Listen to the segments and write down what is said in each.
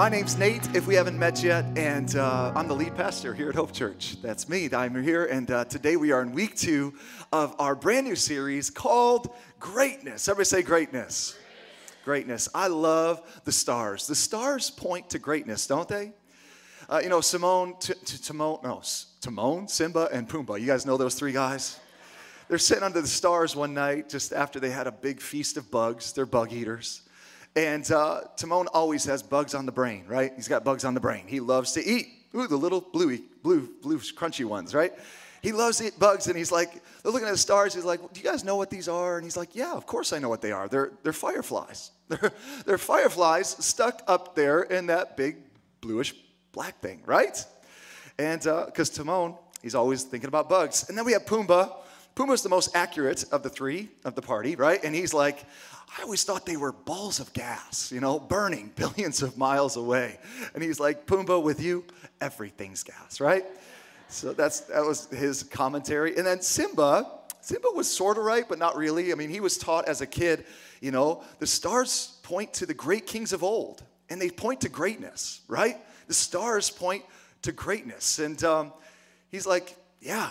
My name's Nate, if we haven't met yet, and uh, I'm the lead pastor here at Hope Church. That's me, I'm here, and uh, today we are in week two of our brand new series called Greatness. Everybody say greatness. Greatness. I love the stars. The stars point to greatness, don't they? Uh, you know, Simone, T- T- Timon, no, Timon, Simba, and Pumbaa. You guys know those three guys? They're sitting under the stars one night just after they had a big feast of bugs. They're bug eaters. And uh, Timon always has bugs on the brain, right? He's got bugs on the brain. He loves to eat. Ooh, the little bluey, blue, blue, crunchy ones, right? He loves to eat bugs, and he's like, they're looking at the stars. He's like, "Do you guys know what these are?" And he's like, "Yeah, of course I know what they are. They're they're fireflies. They're they're fireflies stuck up there in that big bluish black thing, right?" And because uh, Timon, he's always thinking about bugs. And then we have Pumbaa. Pumbaa's the most accurate of the three of the party, right? And he's like, I always thought they were balls of gas, you know, burning billions of miles away. And he's like, Pumbaa, with you, everything's gas, right? So that's that was his commentary. And then Simba, Simba was sort of right, but not really. I mean, he was taught as a kid, you know, the stars point to the great kings of old, and they point to greatness, right? The stars point to greatness. And um, he's like, yeah,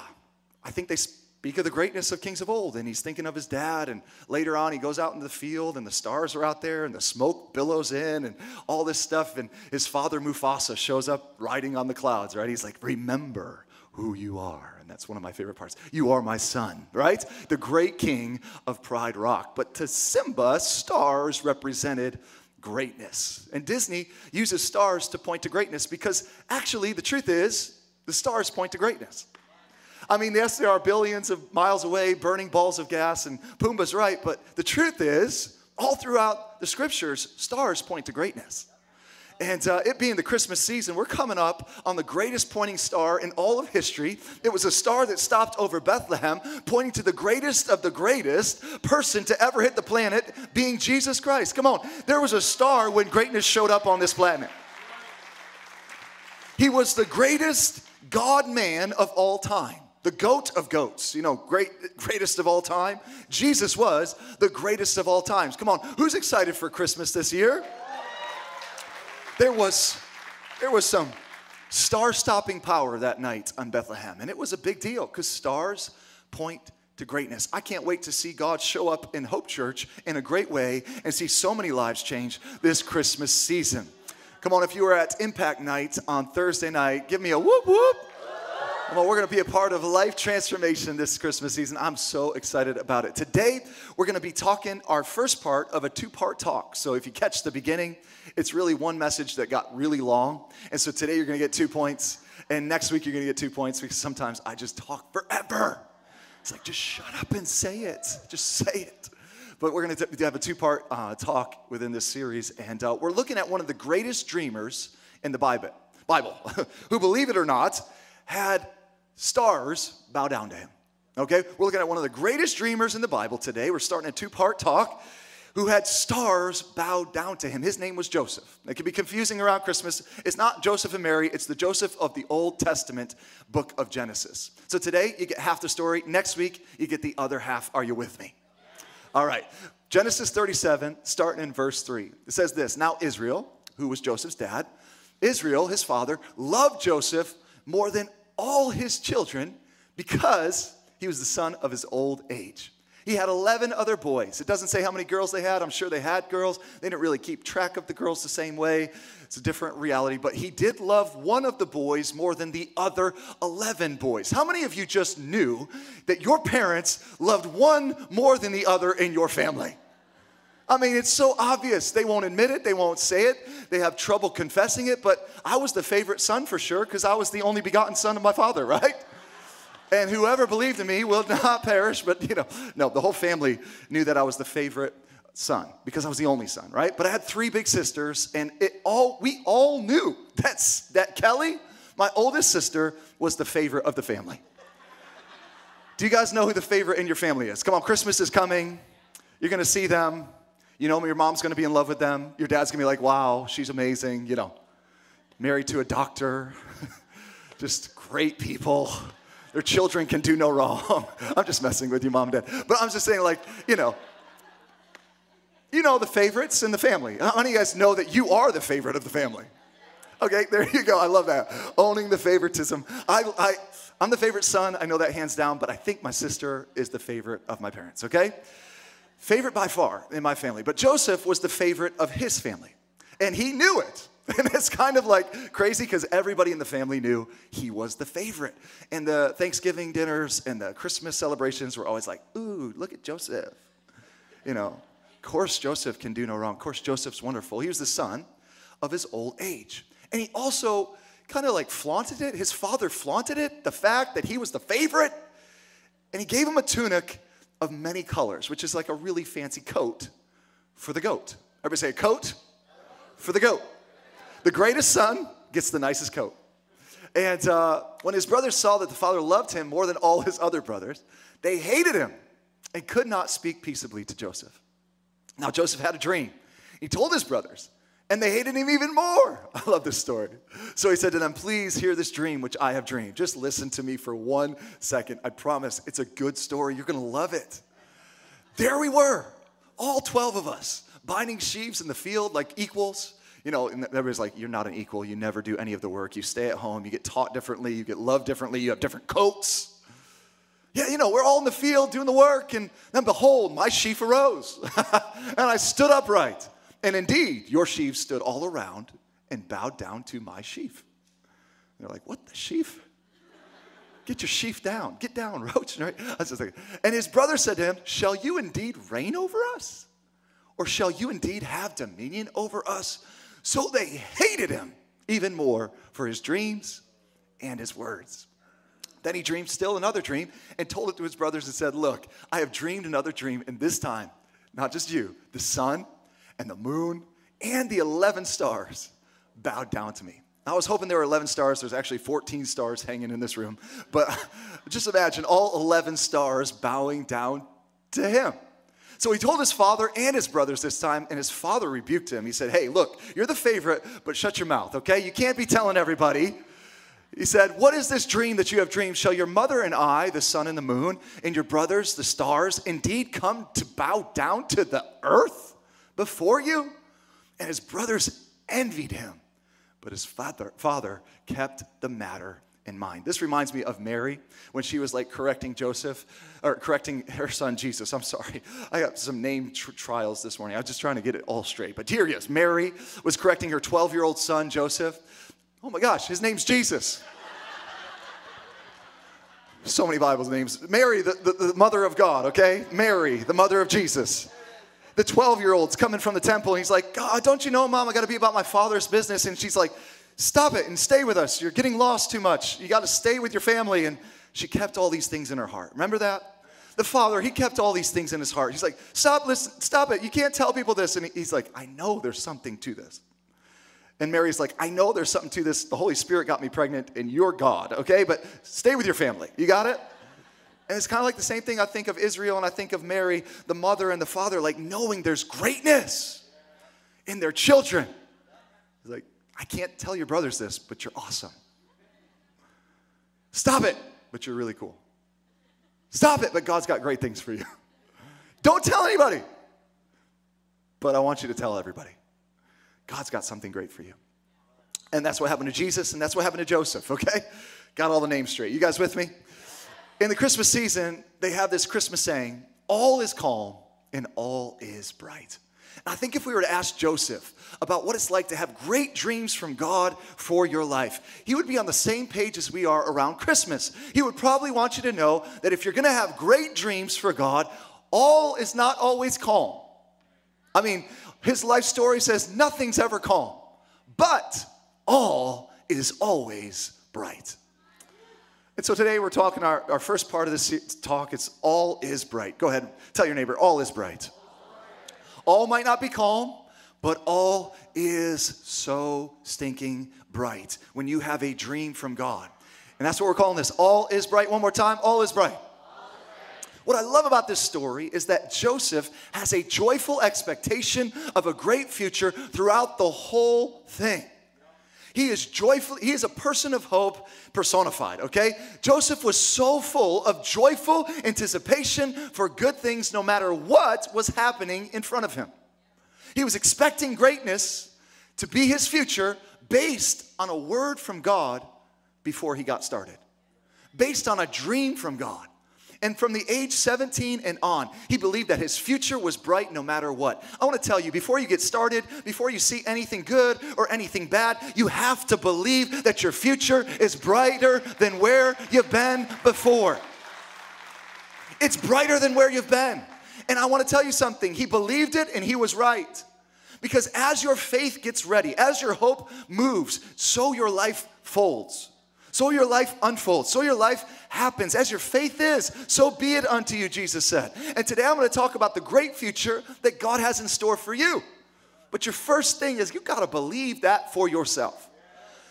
I think they speak of the greatness of kings of old. And he's thinking of his dad. And later on, he goes out in the field, and the stars are out there, and the smoke billows in, and all this stuff. And his father, Mufasa, shows up riding on the clouds, right? He's like, remember who you are. And that's one of my favorite parts. You are my son, right? The great king of Pride Rock. But to Simba, stars represented greatness. And Disney uses stars to point to greatness because actually, the truth is, the stars point to greatness. I mean, yes, there are billions of miles away burning balls of gas, and Pumbaa's right, but the truth is, all throughout the scriptures, stars point to greatness. And uh, it being the Christmas season, we're coming up on the greatest pointing star in all of history. It was a star that stopped over Bethlehem, pointing to the greatest of the greatest person to ever hit the planet, being Jesus Christ. Come on, there was a star when greatness showed up on this planet. He was the greatest God man of all time the goat of goats, you know, great, greatest of all time. Jesus was the greatest of all times. Come on, who's excited for Christmas this year? There was, there was some star-stopping power that night on Bethlehem, and it was a big deal because stars point to greatness. I can't wait to see God show up in Hope Church in a great way and see so many lives change this Christmas season. Come on, if you were at Impact Night on Thursday night, give me a whoop whoop. Well, we're going to be a part of life transformation this Christmas season. I'm so excited about it. Today, we're going to be talking our first part of a two part talk. So, if you catch the beginning, it's really one message that got really long. And so, today, you're going to get two points. And next week, you're going to get two points because sometimes I just talk forever. It's like, just shut up and say it. Just say it. But we're going to have a two part uh, talk within this series. And uh, we're looking at one of the greatest dreamers in the Bible, Bible who, believe it or not, had stars bow down to him. Okay? We're looking at one of the greatest dreamers in the Bible today. We're starting a two part talk who had stars bow down to him. His name was Joseph. It can be confusing around Christmas. It's not Joseph and Mary, it's the Joseph of the Old Testament book of Genesis. So today you get half the story. Next week you get the other half. Are you with me? All right. Genesis 37, starting in verse 3. It says this Now Israel, who was Joseph's dad, Israel, his father, loved Joseph more than all his children because he was the son of his old age. He had 11 other boys. It doesn't say how many girls they had. I'm sure they had girls. They didn't really keep track of the girls the same way. It's a different reality. But he did love one of the boys more than the other 11 boys. How many of you just knew that your parents loved one more than the other in your family? I mean, it's so obvious. They won't admit it, they won't say it, they have trouble confessing it, but I was the favorite son for sure because I was the only begotten son of my father, right? And whoever believed in me will not perish, but you know, no, the whole family knew that I was the favorite son because I was the only son, right? But I had three big sisters, and it all we all knew that's that Kelly, my oldest sister, was the favorite of the family. Do you guys know who the favorite in your family is? Come on, Christmas is coming. You're gonna see them. You know, your mom's gonna be in love with them. Your dad's gonna be like, wow, she's amazing, you know. Married to a doctor, just great people. Their children can do no wrong. I'm just messing with you, mom and dad. But I'm just saying, like, you know, You know the favorites in the family. How many of you guys know that you are the favorite of the family? Okay, there you go. I love that. Owning the favoritism. I, I, I'm the favorite son. I know that hands down, but I think my sister is the favorite of my parents, okay? Favorite by far in my family. But Joseph was the favorite of his family, and he knew it. And it's kind of like crazy because everybody in the family knew he was the favorite. And the Thanksgiving dinners and the Christmas celebrations were always like, ooh, look at Joseph. You know, of course, Joseph can do no wrong. Of course, Joseph's wonderful. He was the son of his old age. And he also kind of like flaunted it. His father flaunted it, the fact that he was the favorite. And he gave him a tunic of many colors, which is like a really fancy coat for the goat. Everybody say a coat for the goat. The greatest son gets the nicest coat. And uh, when his brothers saw that the father loved him more than all his other brothers, they hated him and could not speak peaceably to Joseph. Now, Joseph had a dream. He told his brothers, and they hated him even more. I love this story. So he said to them, Please hear this dream which I have dreamed. Just listen to me for one second. I promise it's a good story. You're going to love it. There we were, all 12 of us, binding sheaves in the field like equals you know, everybody's like, you're not an equal. You never do any of the work. You stay at home. You get taught differently. You get loved differently. You have different coats. Yeah, you know, we're all in the field doing the work. And then behold, my sheaf arose. and I stood upright. And indeed, your sheaves stood all around and bowed down to my sheaf. And they're like, what the sheaf? Get your sheaf down. Get down, roach. Right? Was. And his brother said to him, Shall you indeed reign over us? Or shall you indeed have dominion over us? So they hated him even more for his dreams and his words. Then he dreamed still another dream and told it to his brothers and said, Look, I have dreamed another dream, and this time, not just you, the sun and the moon and the 11 stars bowed down to me. I was hoping there were 11 stars. There's actually 14 stars hanging in this room. But just imagine all 11 stars bowing down to him. So he told his father and his brothers this time, and his father rebuked him. He said, Hey, look, you're the favorite, but shut your mouth, okay? You can't be telling everybody. He said, What is this dream that you have dreamed? Shall your mother and I, the sun and the moon, and your brothers, the stars, indeed come to bow down to the earth before you? And his brothers envied him, but his father, father kept the matter in mind. This reminds me of Mary when she was like correcting Joseph or correcting her son Jesus. I'm sorry. I got some name tr- trials this morning. I was just trying to get it all straight. But here he is. Mary was correcting her 12 year old son Joseph. Oh my gosh, his name's Jesus. so many Bible names. Mary, the, the, the mother of God, okay? Mary, the mother of Jesus the 12 year old's coming from the temple and he's like, God, don't you know, mom, I got to be about my father's business. And she's like, Stop it and stay with us. You're getting lost too much. You got to stay with your family. And she kept all these things in her heart. Remember that? The father, he kept all these things in his heart. He's like, Stop, listen, stop it. You can't tell people this. And he's like, I know there's something to this. And Mary's like, I know there's something to this. The Holy Spirit got me pregnant, and you're God, okay? But stay with your family. You got it? And it's kind of like the same thing I think of Israel and I think of Mary, the mother and the father, like knowing there's greatness in their children. It's Like, I can't tell your brothers this, but you're awesome. Stop it, but you're really cool. Stop it, but God's got great things for you. Don't tell anybody, but I want you to tell everybody. God's got something great for you. And that's what happened to Jesus, and that's what happened to Joseph, okay? Got all the names straight. You guys with me? In the Christmas season, they have this Christmas saying, All is calm and all is bright. I think if we were to ask Joseph about what it's like to have great dreams from God for your life, he would be on the same page as we are around Christmas. He would probably want you to know that if you're gonna have great dreams for God, all is not always calm. I mean, his life story says nothing's ever calm, but all is always bright. And so today we're talking our, our first part of this talk, it's all is bright. Go ahead, tell your neighbor, all is bright. All might not be calm, but all is so stinking bright when you have a dream from God. And that's what we're calling this. All is bright. One more time. All is bright. What I love about this story is that Joseph has a joyful expectation of a great future throughout the whole thing. He is joyful, he is a person of hope personified, okay? Joseph was so full of joyful anticipation for good things no matter what was happening in front of him. He was expecting greatness to be his future based on a word from God before he got started, based on a dream from God. And from the age 17 and on, he believed that his future was bright no matter what. I want to tell you before you get started, before you see anything good or anything bad, you have to believe that your future is brighter than where you've been before. It's brighter than where you've been. And I want to tell you something. He believed it and he was right. Because as your faith gets ready, as your hope moves, so your life folds. So your life unfolds. So your life happens. As your faith is, so be it unto you, Jesus said. And today I'm going to talk about the great future that God has in store for you. But your first thing is you've got to believe that for yourself.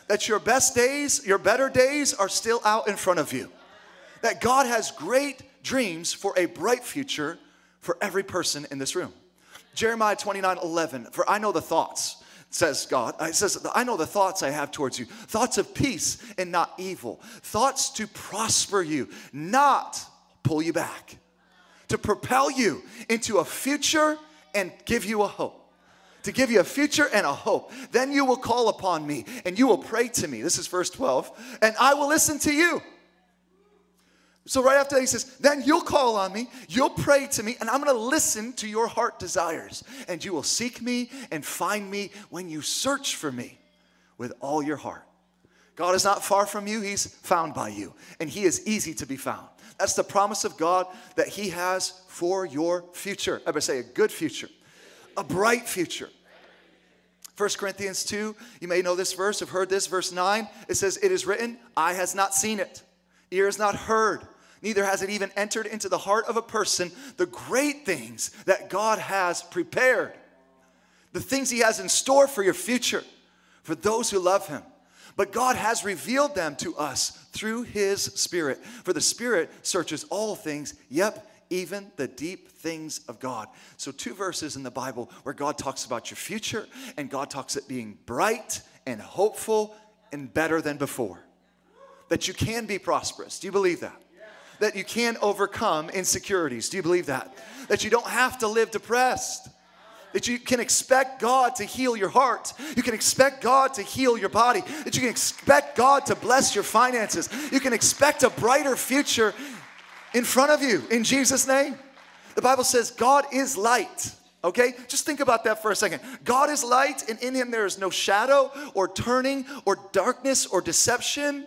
That your best days, your better days are still out in front of you. That God has great dreams for a bright future for every person in this room. Jeremiah 29 11, for I know the thoughts, says God. Uh, it says, I know the thoughts I have towards you thoughts of peace and not evil, thoughts to prosper you, not pull you back, to propel you into a future and give you a hope to give you a future and a hope. Then you will call upon me and you will pray to me. This is verse 12. And I will listen to you. So, right after that, he says, Then you'll call on me, you'll pray to me, and I'm gonna listen to your heart desires. And you will seek me and find me when you search for me with all your heart. God is not far from you, He's found by you, and He is easy to be found. That's the promise of God that He has for your future. I better say, a good future, a bright future. 1 Corinthians 2, you may know this verse, have heard this, verse 9. It says, It is written, Eye has not seen it, ear has not heard neither has it even entered into the heart of a person the great things that God has prepared, the things He has in store for your future, for those who love Him. But God has revealed them to us through His Spirit. For the Spirit searches all things, yep, even the deep things of God. So, two verses in the Bible where God talks about your future and God talks it being bright and hopeful and better than before. That you can be prosperous. Do you believe that? That you can overcome insecurities. Do you believe that? That you don't have to live depressed. That you can expect God to heal your heart. You can expect God to heal your body. That you can expect God to bless your finances. You can expect a brighter future in front of you in Jesus' name. The Bible says God is light. Okay? Just think about that for a second. God is light, and in Him there is no shadow or turning or darkness or deception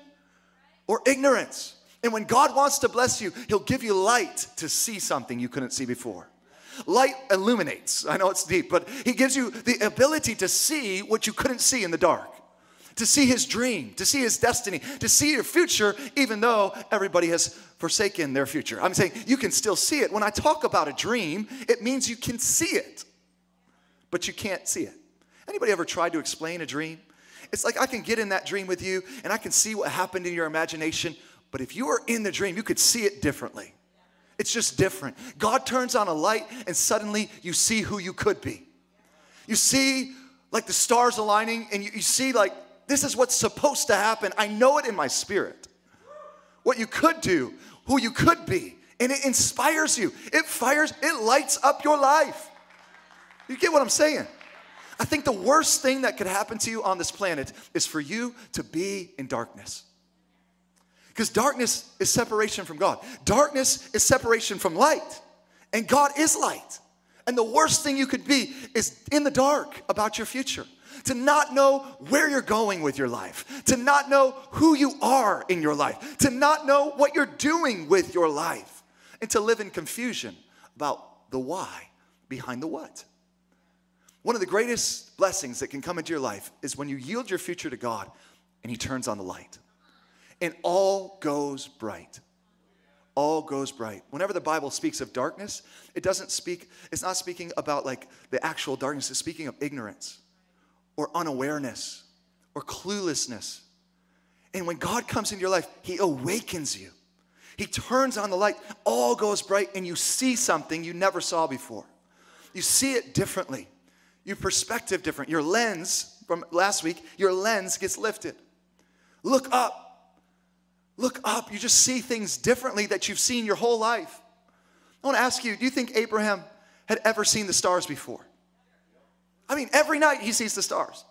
or ignorance. And when God wants to bless you, He'll give you light to see something you couldn't see before. Light illuminates. I know it's deep, but He gives you the ability to see what you couldn't see in the dark, to see His dream, to see His destiny, to see your future, even though everybody has forsaken their future. I'm saying you can still see it. When I talk about a dream, it means you can see it, but you can't see it. Anybody ever tried to explain a dream? It's like I can get in that dream with you and I can see what happened in your imagination, but if you are in the dream, you could see it differently. It's just different. God turns on a light, and suddenly you see who you could be. You see, like the stars aligning, and you, you see, like, this is what's supposed to happen. I know it in my spirit. What you could do, who you could be, and it inspires you. It fires, it lights up your life. You get what I'm saying? I think the worst thing that could happen to you on this planet is for you to be in darkness. Because darkness is separation from God. Darkness is separation from light. And God is light. And the worst thing you could be is in the dark about your future. To not know where you're going with your life. To not know who you are in your life. To not know what you're doing with your life. And to live in confusion about the why behind the what. One of the greatest blessings that can come into your life is when you yield your future to God and He turns on the light and all goes bright. All goes bright. Whenever the Bible speaks of darkness, it doesn't speak, it's not speaking about like the actual darkness, it's speaking of ignorance or unawareness or cluelessness. And when God comes into your life, He awakens you. He turns on the light, all goes bright, and you see something you never saw before. You see it differently. Your perspective different. Your lens from last week, your lens gets lifted. Look up. Look up. You just see things differently that you've seen your whole life. I want to ask you do you think Abraham had ever seen the stars before? I mean, every night he sees the stars.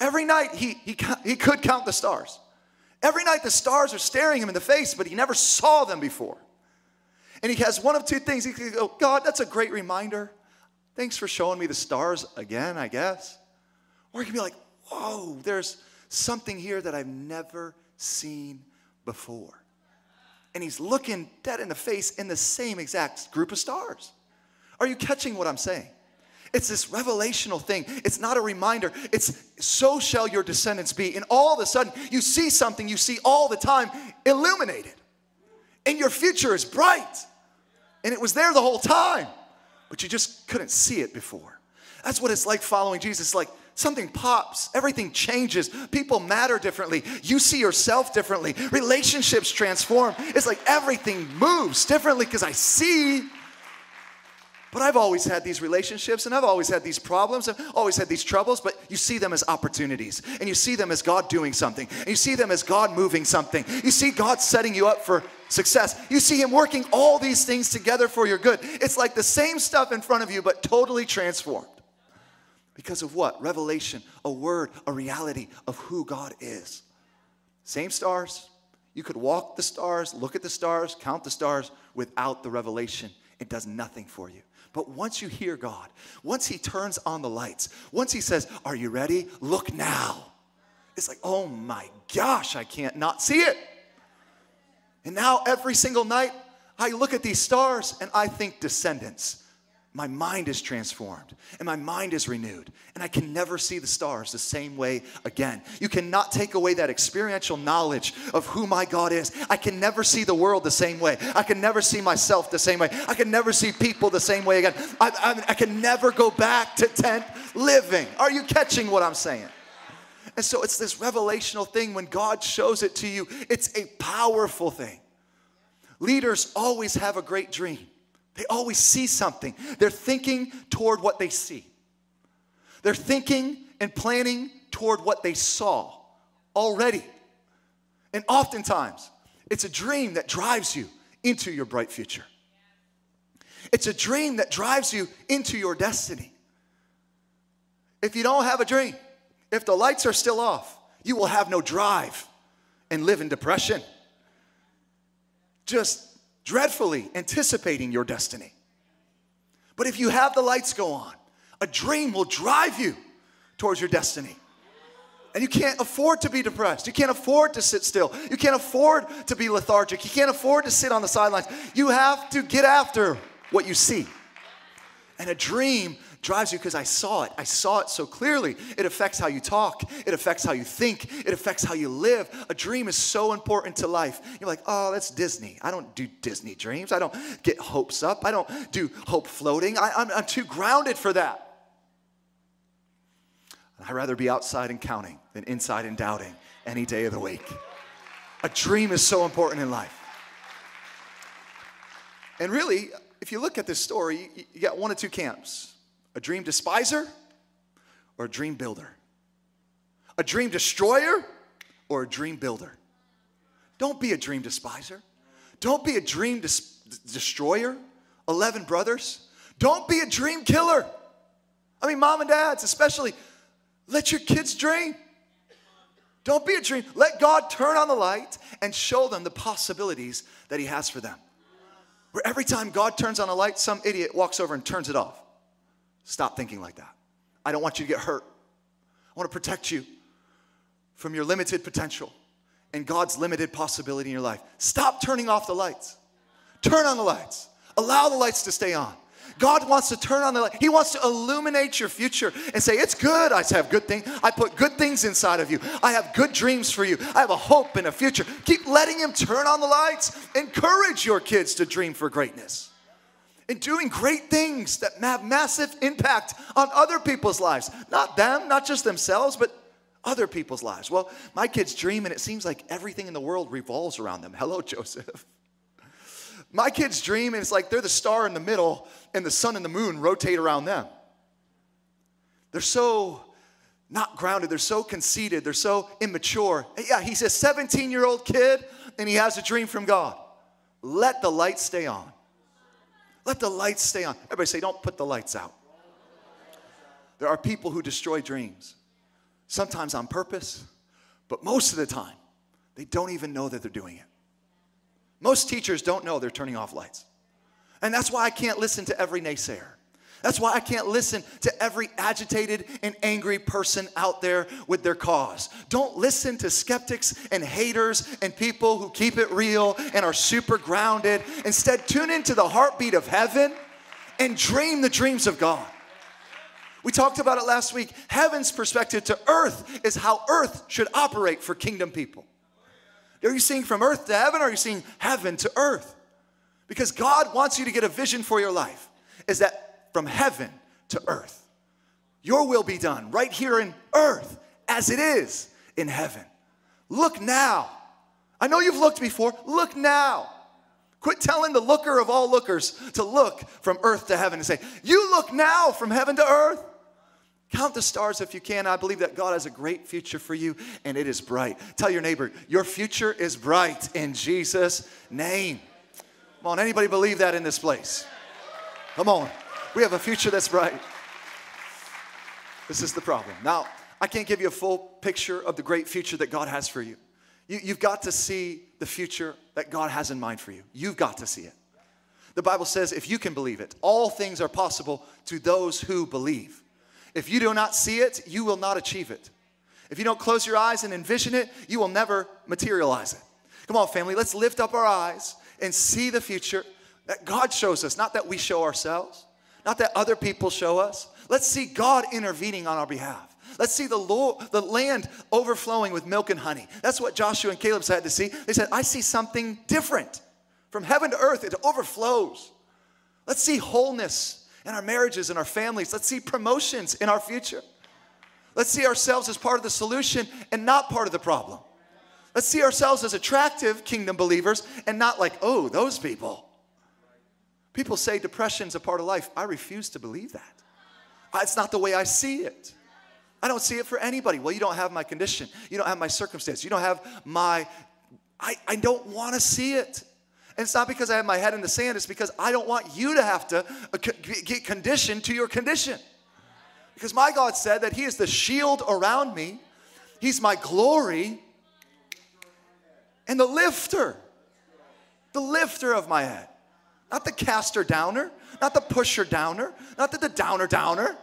Every night he, he, he could count the stars. Every night the stars are staring him in the face, but he never saw them before. And he has one of two things. He can go, God, that's a great reminder. Thanks for showing me the stars again, I guess. Or he can be like, whoa, there's something here that I've never seen before. And he's looking dead in the face in the same exact group of stars. Are you catching what I'm saying? It's this revelational thing. It's not a reminder. It's so shall your descendants be. And all of a sudden, you see something you see all the time illuminated. And your future is bright. And it was there the whole time, but you just couldn't see it before. That's what it's like following Jesus. like something pops, everything changes, people matter differently. You see yourself differently, relationships transform. It's like everything moves differently because I see but I've always had these relationships and I've always had these problems. I've always had these troubles, but you see them as opportunities and you see them as God doing something and you see them as God moving something. You see God setting you up for success. You see Him working all these things together for your good. It's like the same stuff in front of you, but totally transformed. Because of what? Revelation, a word, a reality of who God is. Same stars. You could walk the stars, look at the stars, count the stars without the revelation. It does nothing for you. But once you hear God, once He turns on the lights, once He says, Are you ready? Look now. It's like, Oh my gosh, I can't not see it. And now every single night, I look at these stars and I think descendants my mind is transformed and my mind is renewed and i can never see the stars the same way again. You cannot take away that experiential knowledge of who my god is. I can never see the world the same way. I can never see myself the same way. I can never see people the same way again. I, I, I can never go back to tent living. Are you catching what i'm saying? And so it's this revelational thing. When god shows it to you it's a powerful thing. Leaders always have a great dream they always see something. They're thinking toward what they see. They're thinking and planning toward what they saw already. And oftentimes, it's a dream that drives you into your bright future. It's a dream that drives you into your destiny. If you don't have a dream, if the lights are still off, you will have no drive and live in depression. Just dreadfully anticipating your destiny. But if you have the lights go on, a dream will drive you towards your destiny. And you can't afford to be depressed. You can't afford to sit still. You can't afford to be lethargic. You can't afford to sit on the sidelines. You have to get after what you see. And a dream drives you because I saw it. I saw it so clearly. It affects how you talk, it affects how you think, it affects how you live. A dream is so important to life. You're like, oh, that's Disney. I don't do Disney dreams. I don't get hopes up. I don't do hope floating. I, am too grounded for that. I'd rather be outside and counting than inside and doubting any day of the week. A dream is so important in life. And really, if you look at this story, you got one of two camps a dream despiser or a dream builder? A dream destroyer or a dream builder? Don't be a dream despiser. Don't be a dream destroyer. 11 brothers. Don't be a dream killer. I mean, mom and dads, especially, let your kids dream. Don't be a dream. Let God turn on the light and show them the possibilities that He has for them. Where every time God turns on a light, some idiot walks over and turns it off. Stop thinking like that. I don't want you to get hurt. I want to protect you from your limited potential and God's limited possibility in your life. Stop turning off the lights. Turn on the lights. Allow the lights to stay on. God wants to turn on the light. He wants to illuminate your future and say, It's good. I have good things. I put good things inside of you. I have good dreams for you. I have a hope and a future. Keep letting Him turn on the lights. Encourage your kids to dream for greatness and doing great things that have massive impact on other people's lives. Not them, not just themselves, but other people's lives. Well, my kids dream, and it seems like everything in the world revolves around them. Hello, Joseph. My kids dream, and it's like they're the star in the middle, and the sun and the moon rotate around them. They're so not grounded, they're so conceited, they're so immature. Yeah, he's a 17 year old kid, and he has a dream from God. Let the light stay on. Let the lights stay on. Everybody say, don't put the lights out. There are people who destroy dreams, sometimes on purpose, but most of the time, they don't even know that they're doing it. Most teachers don't know they're turning off lights. And that's why I can't listen to every naysayer. That's why I can't listen to every agitated and angry person out there with their cause. Don't listen to skeptics and haters and people who keep it real and are super grounded. Instead, tune into the heartbeat of heaven and dream the dreams of God. We talked about it last week. Heaven's perspective to earth is how earth should operate for kingdom people. Are you seeing from earth to heaven or are you seeing heaven to earth? Because God wants you to get a vision for your life. Is that from heaven to earth. Your will be done right here in earth as it is in heaven. Look now. I know you've looked before. Look now. Quit telling the looker of all lookers to look from earth to heaven and say, You look now from heaven to earth. Count the stars if you can. I believe that God has a great future for you and it is bright. Tell your neighbor, Your future is bright in Jesus' name. Come on, anybody believe that in this place? Come on. We have a future that's bright. This is the problem. Now, I can't give you a full picture of the great future that God has for you. you. You've got to see the future that God has in mind for you. You've got to see it. The Bible says if you can believe it, all things are possible to those who believe. If you do not see it, you will not achieve it. If you don't close your eyes and envision it, you will never materialize it. Come on, family, let's lift up our eyes and see the future that God shows us, not that we show ourselves not that other people show us. Let's see God intervening on our behalf. Let's see the, Lord, the land overflowing with milk and honey. That's what Joshua and Caleb had to see. They said, I see something different. From heaven to earth, it overflows. Let's see wholeness in our marriages and our families. Let's see promotions in our future. Let's see ourselves as part of the solution and not part of the problem. Let's see ourselves as attractive kingdom believers and not like, oh, those people. People say depression's a part of life. I refuse to believe that. It's not the way I see it. I don't see it for anybody. Well, you don't have my condition. You don't have my circumstance. You don't have my, I, I don't want to see it. And it's not because I have my head in the sand, it's because I don't want you to have to uh, get conditioned to your condition. Because my God said that He is the shield around me, He's my glory, and the lifter, the lifter of my head. Not the caster downer, not the pusher downer, not the, the downer downer.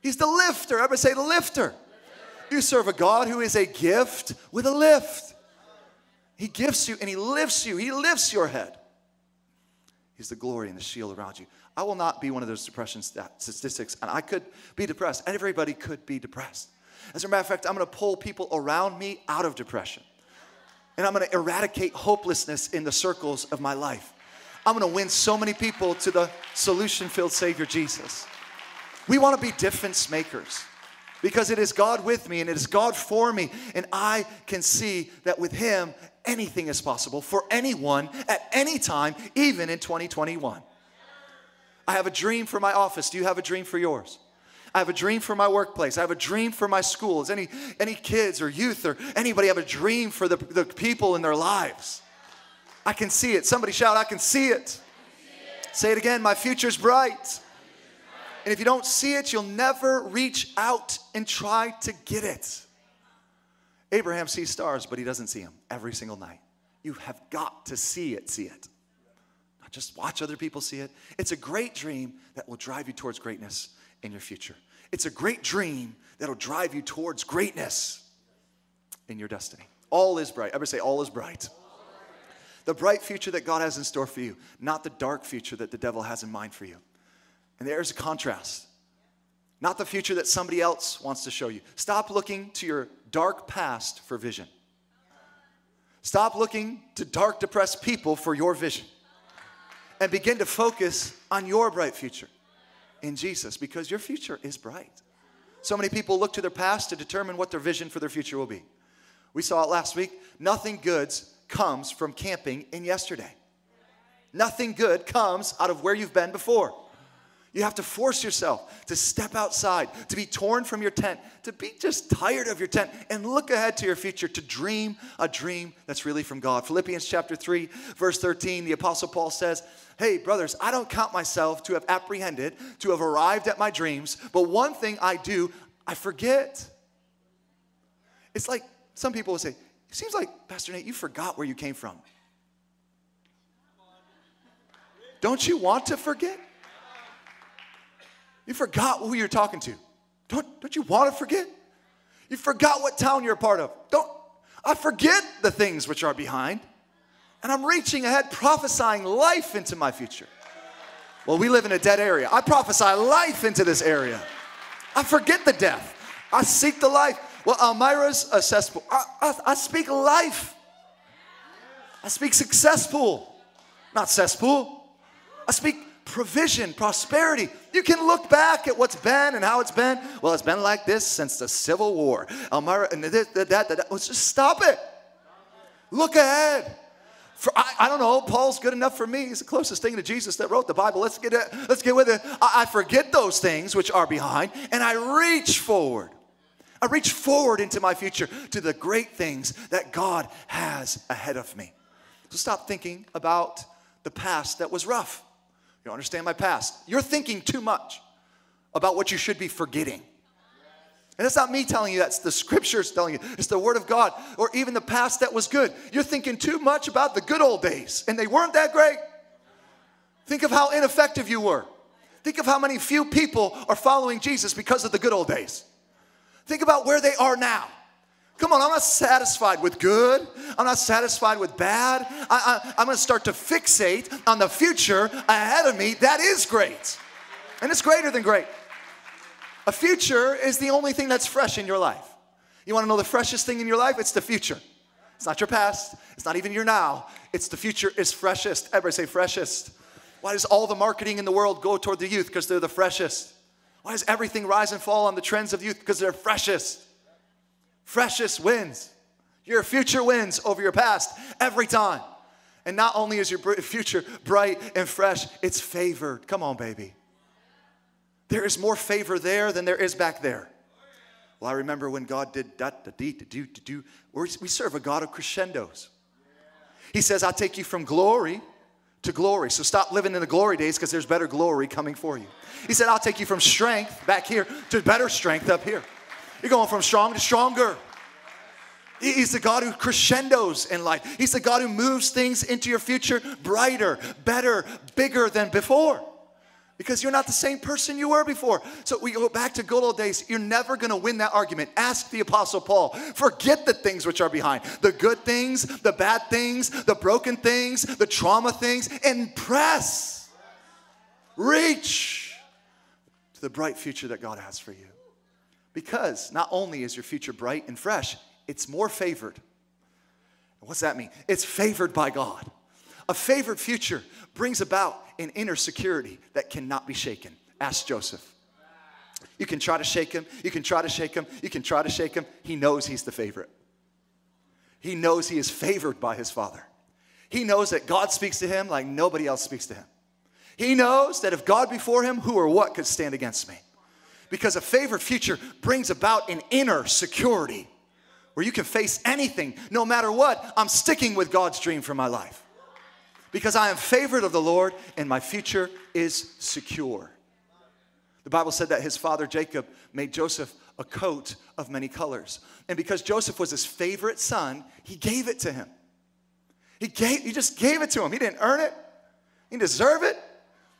He's the lifter. Everybody say the lifter. You serve a God who is a gift with a lift. He gifts you and he lifts you. He lifts your head. He's the glory and the shield around you. I will not be one of those depression statistics, and I could be depressed. Everybody could be depressed. As a matter of fact, I'm to pull people around me out of depression. And I'm to eradicate hopelessness in the circles of my life. I'm gonna win so many people to the solution filled Savior Jesus. We wanna be difference makers because it is God with me and it is God for me. And I can see that with Him, anything is possible for anyone at any time, even in 2021. I have a dream for my office. Do you have a dream for yours? I have a dream for my workplace. I have a dream for my schools. Any, any kids or youth or anybody have a dream for the, the people in their lives? I can see it. Somebody shout, I can see it. See it. Say it again, my future's bright. And if you don't see it, you'll never reach out and try to get it. Abraham sees stars, but he doesn't see them every single night. You have got to see it, see it. Not just watch other people see it. It's a great dream that will drive you towards greatness in your future. It's a great dream that'll drive you towards greatness in your destiny. All is bright. Everybody say, All is bright the bright future that God has in store for you, not the dark future that the devil has in mind for you. And there's a contrast. Not the future that somebody else wants to show you. Stop looking to your dark past for vision. Stop looking to dark, depressed people for your vision. And begin to focus on your bright future in Jesus because your future is bright. So many people look to their past to determine what their vision for their future will be. We saw it last week. Nothing good's comes from camping in yesterday. Nothing good comes out of where you've been before. You have to force yourself to step outside, to be torn from your tent, to be just tired of your tent, and look ahead to your future, to dream a dream that's really from God. Philippians chapter 3, verse 13, the Apostle Paul says, Hey, brothers, I don't count myself to have apprehended, to have arrived at my dreams, but one thing I do, I forget. It's like some people will say, seems like, Pastor Nate, you forgot where you came from. Don't you want to forget? You forgot who you're talking to. Don't, don't you want to forget? You forgot what town you're a part of. Don't I forget the things which are behind, and I'm reaching ahead, prophesying life into my future. Well, we live in a dead area. I prophesy life into this area. I forget the death. I seek the life. Well, Elmira's a cesspool. I, I, I speak life. I speak successful, not cesspool. I speak provision, prosperity. You can look back at what's been and how it's been. Well, it's been like this since the Civil War. Elmira, and that, that, that, that. Let's just stop it. Look ahead. For, I, I, don't know. Paul's good enough for me. He's the closest thing to Jesus that wrote the Bible. Let's get it. Let's get with it. I, I forget those things which are behind, and I reach forward. I reach forward into my future to the great things that God has ahead of me. So stop thinking about the past that was rough. You understand my past. You're thinking too much about what you should be forgetting. And it's not me telling you, that's the scriptures telling you. It's the word of God, or even the past that was good. You're thinking too much about the good old days, and they weren't that great. Think of how ineffective you were. Think of how many few people are following Jesus because of the good old days. Think about where they are now. Come on, I'm not satisfied with good. I'm not satisfied with bad. I, am to start to fixate on the future ahead of me. That is great. And it's greater than great. A future is the only thing that's fresh in your life. You want to know the freshest thing in your life? It's the future. It's not your past. It's not even your now. It's the future is freshest. Everybody say freshest. Why does all the marketing in the world go toward the youth? Because they're the freshest. Why does everything rise and fall on the trends of youth? Because they're freshest. Freshest wins. Your future wins over your past every time. And not only is your future bright and fresh, it's favored. Come on, baby. There is more favor there than there is back there. Well, I remember when God did that, da, dee, da, do, da, do. We serve a God of crescendos. He says, I'll take you from glory to glory. So stop living in the glory days because there's better glory coming for you. He said, I'll take you from strength back here to better strength up here. You're going from strong to stronger. He's the God who crescendos in life. He's the God who moves things into your future brighter, better, bigger than before. Because you're not the same person you were before. So we go back to good old days. You're never going to win that argument. Ask the Apostle Paul. Forget the things which are behind the good things, the bad things, the broken things, the trauma things, and press. Reach to the bright future that God has for you. Because not only is your future bright and fresh, it's more favored. What's that mean? It's favored by God. A favored future brings about an inner security that cannot be shaken. Ask Joseph. You can try to shake him, you can try to shake him, you can try to shake him. He knows he's the favorite. He knows he is favored by his father. He knows that God speaks to him like nobody else speaks to him. He knows that if God before him, who or what could stand against me? because a favored future brings about an inner security where you can face anything, no matter what. I'm sticking with God's dream for my life because I am favored of the Lord and my future is secure. The Bible said that his father Jacob made Joseph a coat of many colors. And because Joseph was his favorite son, he gave it to him. He, gave, he just gave it to him. He didn't earn it, he didn't deserve it.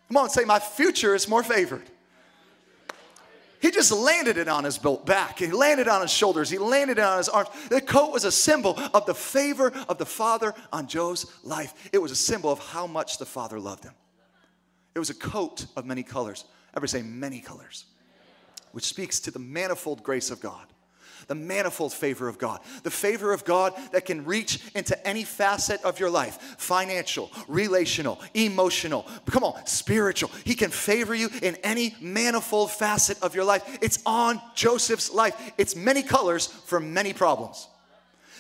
Come on, say, My future is more favored. He just landed it on his back. He landed on his shoulders. He landed it on his arms. The coat was a symbol of the favor of the Father on Joe's life. It was a symbol of how much the Father loved him. It was a coat of many colors. Everybody say many colors, which speaks to the manifold grace of God the manifold favor of God, the favor of God that can reach into any facet of your life financial, relational, emotional, come on, spiritual. He can favor you in any manifold facet of your life. It's on Joseph's life, it's many colors for many problems.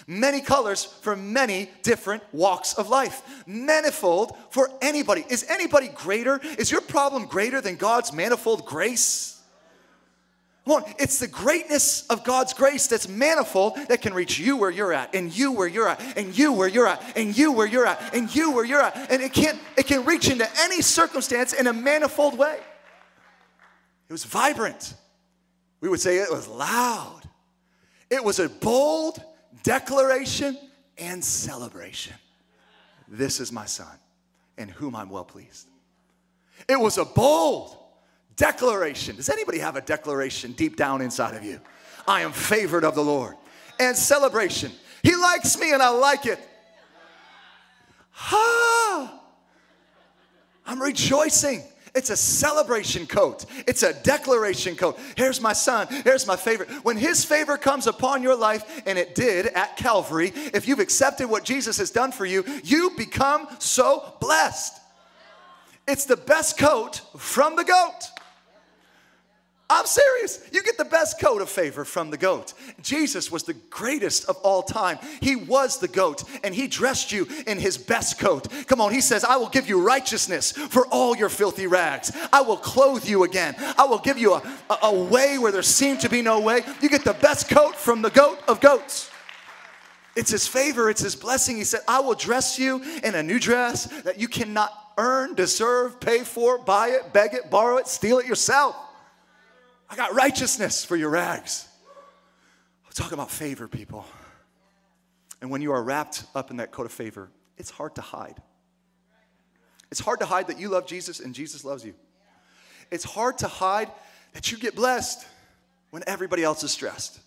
Many colors for many different walks of life. Manifold for anybody. Is anybody greater? Is your problem greater than God's manifold grace? Come on, it's the greatness of God's grace that's manifold that can reach you where you're at, and you where you're at, and you where you're at, and you where you're at, and you where you're at. And it can't, it can reach into any circumstance in a manifold way. It was vibrant. We would say it was loud. It was a bold declaration and celebration. This is my son, in whom I'm well pleased. It was a bold declaration. Does anybody have a declaration deep down inside of you? I am favored of the Lord. And celebration. He likes me and I like it. Ha! I'm rejoicing. It's a celebration coat. It's a declaration coat. Here's my son. Here's my favorite. When his favor comes upon your life, and it did at Calvary, if you've accepted what Jesus has done for you, you become so blessed. It's the best coat from the goat. I'm serious. You get the best coat of favor from the goat. Jesus was the greatest of all time. He was the goat, and he dressed you in his best coat. Come on, he says, I will give you righteousness for all your filthy rags. I will clothe you again. I will give you a, a, a way where there seemed to be no way. You get the best coat from the goat of goats. It's his favor, it's his blessing. He said, I will dress you in a new dress that you cannot earn, deserve, pay for, buy it, beg it, borrow it, steal it yourself. I got righteousness for your rags. I'm talking about favor, people. And when you are wrapped up in that coat of favor, it's hard to hide. It's hard to hide that you love Jesus and Jesus loves you. It's hard to hide that you get blessed when everybody else is stressed.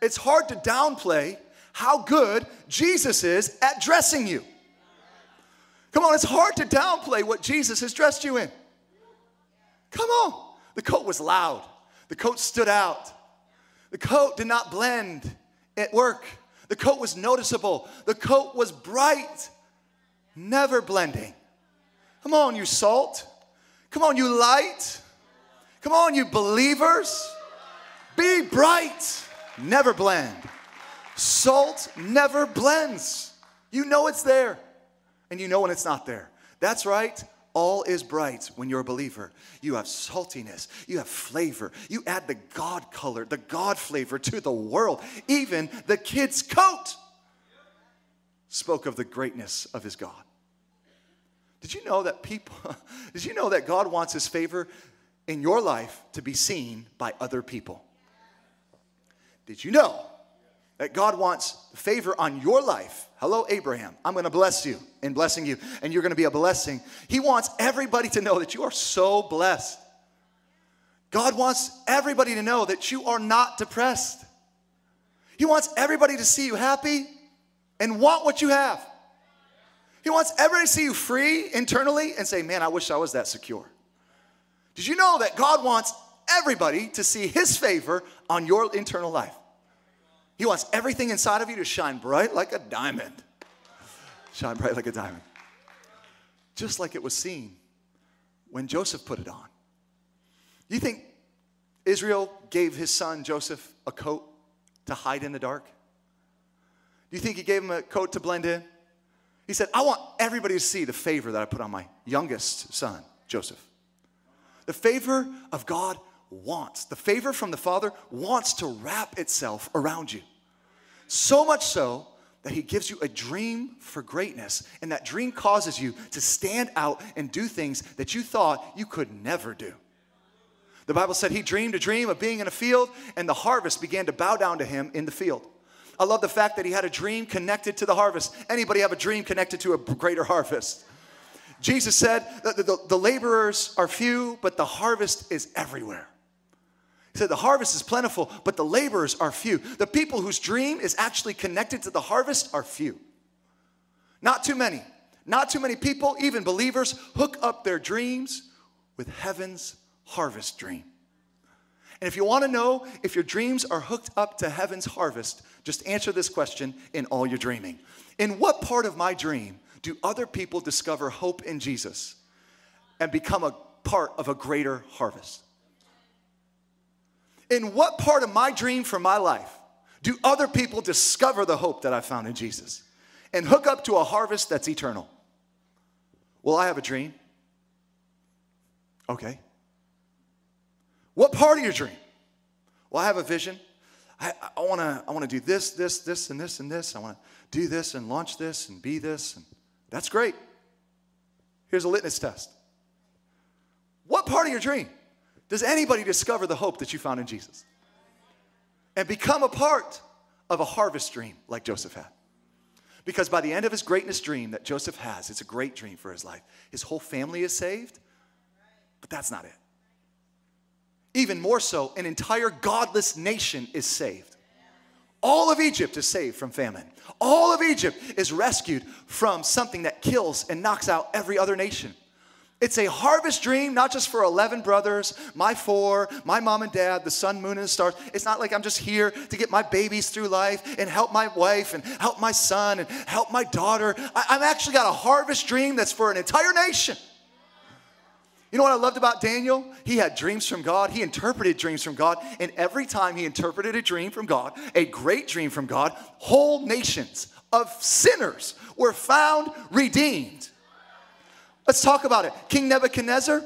It's hard to downplay how good Jesus is at dressing you. Come on, it's hard to downplay what Jesus has dressed you in. Come on. The coat was loud. The coat stood out. The coat did not blend at work. The coat was noticeable. The coat was bright, never blending. Come on, you salt. Come on, you light. Come on, you believers. Be bright, never blend. Salt never blends. You know it's there, and you know when it's not there. That's right. All is bright when you're a believer. You have saltiness, you have flavor. You add the God color, the God flavor to the world. Even the kid's coat spoke of the greatness of his God. Did you know that people, did you know that God wants his favor in your life to be seen by other people? Did you know that God wants favor on your life. Hello, Abraham. I'm going to bless you in blessing you, and you're going to be a blessing. He wants everybody to know that you are so blessed. God wants everybody to know that you are not depressed. He wants everybody to see you happy and want what you have. He wants everybody to see you free internally and say, Man, I wish I was that secure. Did you know that God wants everybody to see His favor on your internal life? He wants everything inside of you to shine bright like a diamond. Shine bright like a diamond. Just like it was seen when Joseph put it on. You think Israel gave his son Joseph a coat to hide in the dark? Do you think he gave him a coat to blend in? He said, I want everybody to see the favor that I put on my youngest son, Joseph. The favor of God wants, the favor from the Father wants to wrap itself around you. So much so that He gives you a dream for greatness, and that dream causes you to stand out and do things that you thought you could never do. The Bible said he dreamed a dream of being in a field, and the harvest began to bow down to him in the field. I love the fact that he had a dream connected to the harvest. Anybody have a dream connected to a greater harvest? Jesus said the, the, the laborers are few, but the harvest is everywhere. The harvest is plentiful, but the laborers are few. The people whose dream is actually connected to the harvest are few. Not too many. Not too many people, even believers, hook up their dreams with heaven's harvest dream. And if you want to know if your dreams are hooked up to heaven's harvest, just answer this question in all your dreaming. In what part of my dream do other people discover hope in Jesus and become a part of a greater harvest? In what part of my dream for my life do other people discover the hope that I found in Jesus and hook up to a harvest that's eternal? Well, I have a dream. Okay. What part of your dream? Well, I have a vision. I, I want to I wanna do this, this, this, and this, and this. I want to do this and launch this and be this. And that's great. Here's a litmus test. What part of your dream does anybody discover the hope that you found in Jesus? And become a part of a harvest dream like Joseph had. Because by the end of his greatness dream that Joseph has, it's a great dream for his life. His whole family is saved, but that's not it. Even more so, an entire godless nation is saved. All of Egypt is saved from famine. All of Egypt is rescued from something that kills and knocks out every other nation. It's a harvest dream, not just for 11 brothers, my four, my mom and dad, the sun, moon, and the stars. It's not like I'm just here to get my babies through life and help my wife and help my son and help my daughter. I, have actually got a harvest dream that's for an entire nation. You know what I loved about Daniel? He had dreams from God. He interpreted dreams from God. And every time he interpreted a dream from God, a great dream from God, whole nations of sinners were found redeemed. Let's talk about it. King Nebuchadnezzar,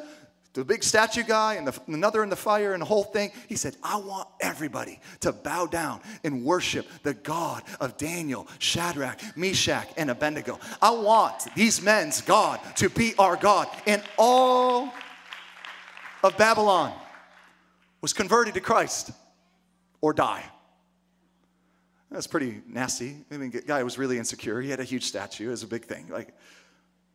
the big statue guy and the, another in the fire and the whole thing, he said, I want everybody to bow down and worship the God of Daniel, Shadrach, Meshach, and Abednego. I want these men's God to be our God. And all of Babylon was converted to Christ or die. That's pretty nasty. I mean, the guy was really insecure. He had a huge statue. It was a big thing. Like,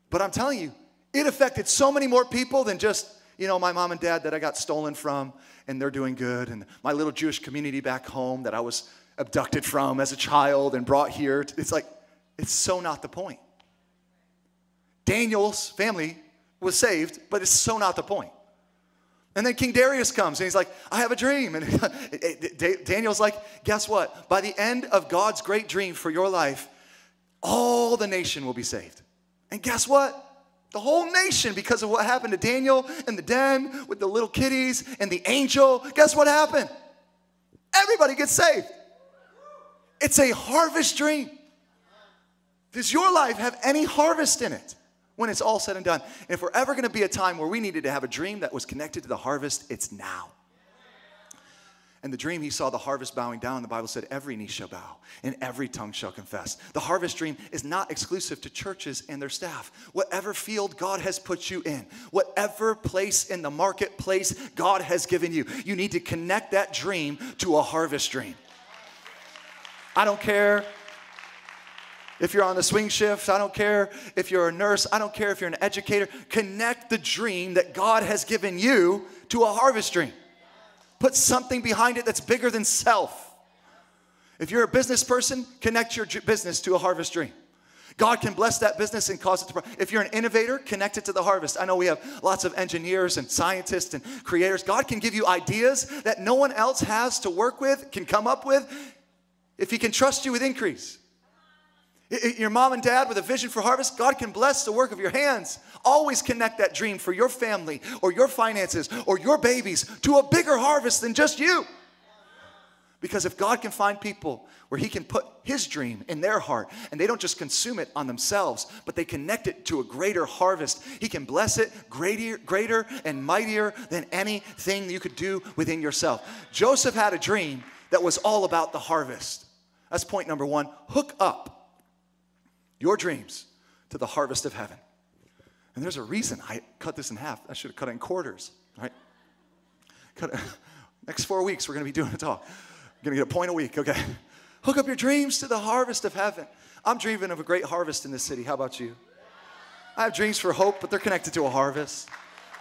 but I'm telling you, it affected so many more people than just, you know, my mom and dad that I got stolen from and they're doing good, and my little Jewish community back home that I was abducted from as a child and brought here. It's like, it's so not the point. Daniel's family was saved, but it's so not the point. And then King Darius comes and he's like, I have a dream. And Daniel's like, guess what? By the end of God's great dream for your life, all the nation will be saved. And guess what? The whole nation, because of what happened to Daniel in the den with the little kitties and the angel, guess what happened? Everybody gets saved. It's a harvest dream. Does your life have any harvest in it when it's all said and done? And if we're ever going to be a time where we needed to have a dream that was connected to the harvest, it's now. And the dream, he saw the harvest bowing down. The Bible said, every knee shall bow and every tongue shall confess. The harvest dream is not exclusive to churches and their staff. Whatever field God has put you in, whatever place in the marketplace God has given you, you need to connect that dream to a harvest dream. I don't care if you're on the swing shift, I don't care if you're a nurse, I don't care if you're an educator. Connect the dream that God has given you to a harvest dream. Put something behind it that's bigger than self. If you're a business person, connect your business to a harvest dream. God can bless that business and cause it to. prosper. If you're an innovator, connect it to the harvest. I know we have lots of engineers and scientists and creators. God can give you ideas that no one else has to work with, can come up with, if He can trust you with increase. Your mom and dad with a vision for harvest, God can bless the work of your hands. Always connect that dream for your family or your finances or your babies to a bigger harvest than just you. Because if God can find people where He can put His dream in their heart and they don't just consume it on themselves, but they connect it to a greater harvest, He can bless it greater, greater and mightier than anything you could do within yourself. Joseph had a dream that was all about the harvest. That's point number one. Hook up your dreams to the harvest of heaven. And there's a reason I cut this in half. I should have cut it in quarters, right? Cut it. Next four weeks, we're going to be doing a talk. I'm going to get a point a week, okay? Hook up your dreams to the harvest of heaven. I'm dreaming of a great harvest in this city. How about you? I have dreams for hope, but they're connected to a harvest.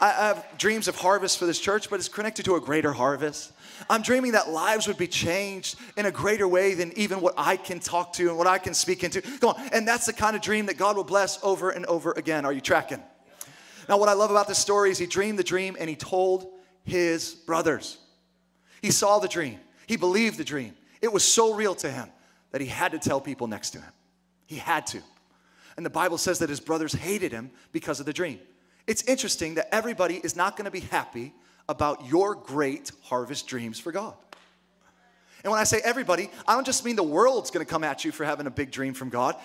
I have dreams of harvest for this church, but it's connected to a greater harvest. I'm dreaming that lives would be changed in a greater way than even what I can talk to and what I can speak into. Come on. And that's the kind of dream that God will bless over and over again. Are you tracking? Now, what I love about this story is he dreamed the dream and he told his brothers. He saw the dream, he believed the dream. It was so real to him that he had to tell people next to him. He had to. And the Bible says that his brothers hated him because of the dream. It's interesting that everybody is not going to be happy about your great harvest dreams for God. And when I say everybody, I don't just mean the world's gonna come at you for having a big dream from God.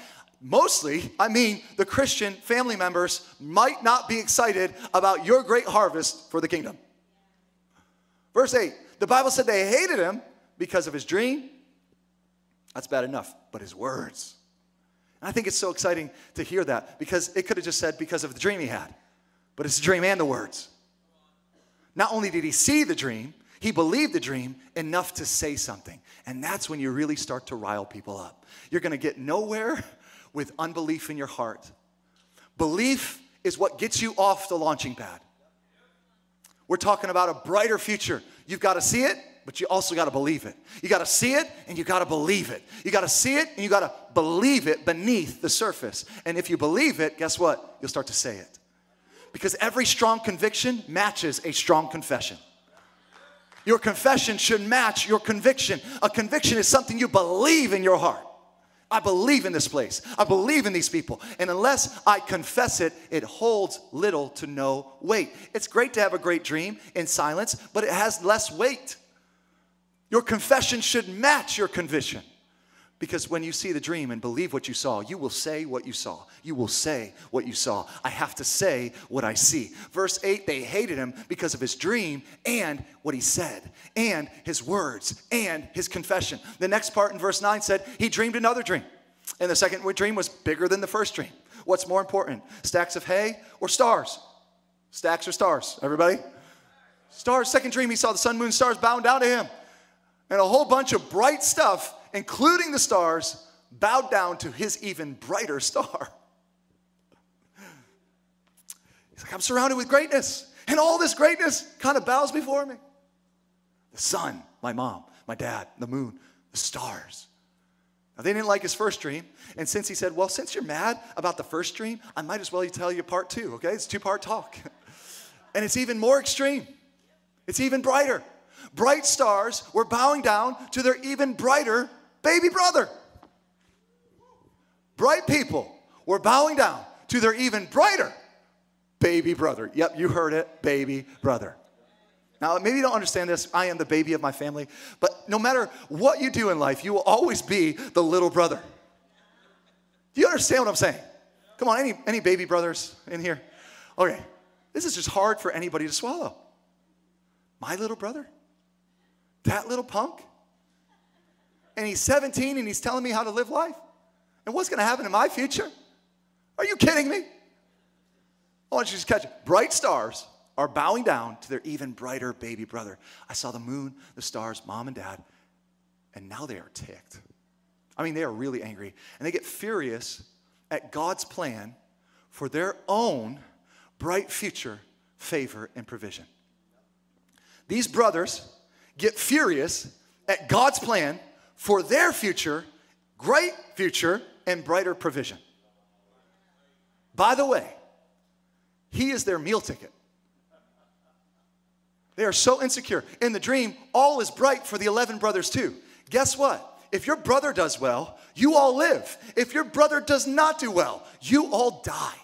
Mostly, I mean the Christian family members might not be excited about your great harvest for the kingdom. Verse 8 the Bible said they hated him because of his dream. That's bad enough, but his words. And I think it's so exciting to hear that because it could have just said because of the dream he had, but it's the dream and the words. Not only did he see the dream, he believed the dream enough to say something. And that's when you really start to rile people up. You're gonna get nowhere with unbelief in your heart. Belief is what gets you off the launching pad. We're talking about a brighter future. You've got to see it, but you also got to believe it. You got to see it and you got to believe it. You got to see it and you got to believe it beneath the surface. And if you believe it, guess what? You'll start to say it. Because every strong conviction matches a strong confession. Your confession should match your conviction. A conviction is something you believe in your heart. I believe in this place. I believe in these people. And unless I confess it, it holds little to no weight. It's great to have a great dream in silence, but it has less weight. Your confession should match your conviction. Because when you see the dream and believe what you saw, you will say what you saw. You will say what you saw. I have to say what I see. Verse 8 they hated him because of his dream and what he said, and his words, and his confession. The next part in verse 9 said he dreamed another dream. And the second dream was bigger than the first dream. What's more important, stacks of hay or stars? Stacks or stars? Everybody? Stars. Second dream, he saw the sun, moon, stars bowing down to him. And a whole bunch of bright stuff including the stars, bowed down to his even brighter star. He's like, I'm surrounded with greatness, and all this greatness kind of bows before me. The sun, my mom, my dad, the moon, the stars. Now, they didn't like his first dream. And since he said, Well, since you're mad about the first dream, I might as well tell you part two, okay? It's two part talk. and it's even more extreme, it's even brighter. Bright stars were bowing down to their even brighter baby brother. Bright people were bowing down to their even brighter baby brother. Yep, you heard it, baby brother. Now, maybe you don't understand this. I am the baby of my family. But no matter what you do in life, you will always be the little brother. Do you understand what I'm saying? Come on, any, any baby brothers in here? Okay, this is just hard for anybody to swallow. My little brother? That little punk? And he's 17 and he's telling me how to live life? And what's going to happen in my future? Are you kidding me? I want you to catch it. Bright stars are bowing down to their even brighter baby brother. I saw the moon, the stars, mom and dad, and now they are ticked. I mean, they are really angry. And they get furious at God's plan for their own bright future, favor, and provision. These brothers get furious at God's plan for their future, great future, and brighter provision. By the way, he is their meal ticket. They are so insecure. In the dream, all is bright for the 11 brothers, too. Guess what? If your brother does well, you all live. If your brother does not do well, you all die.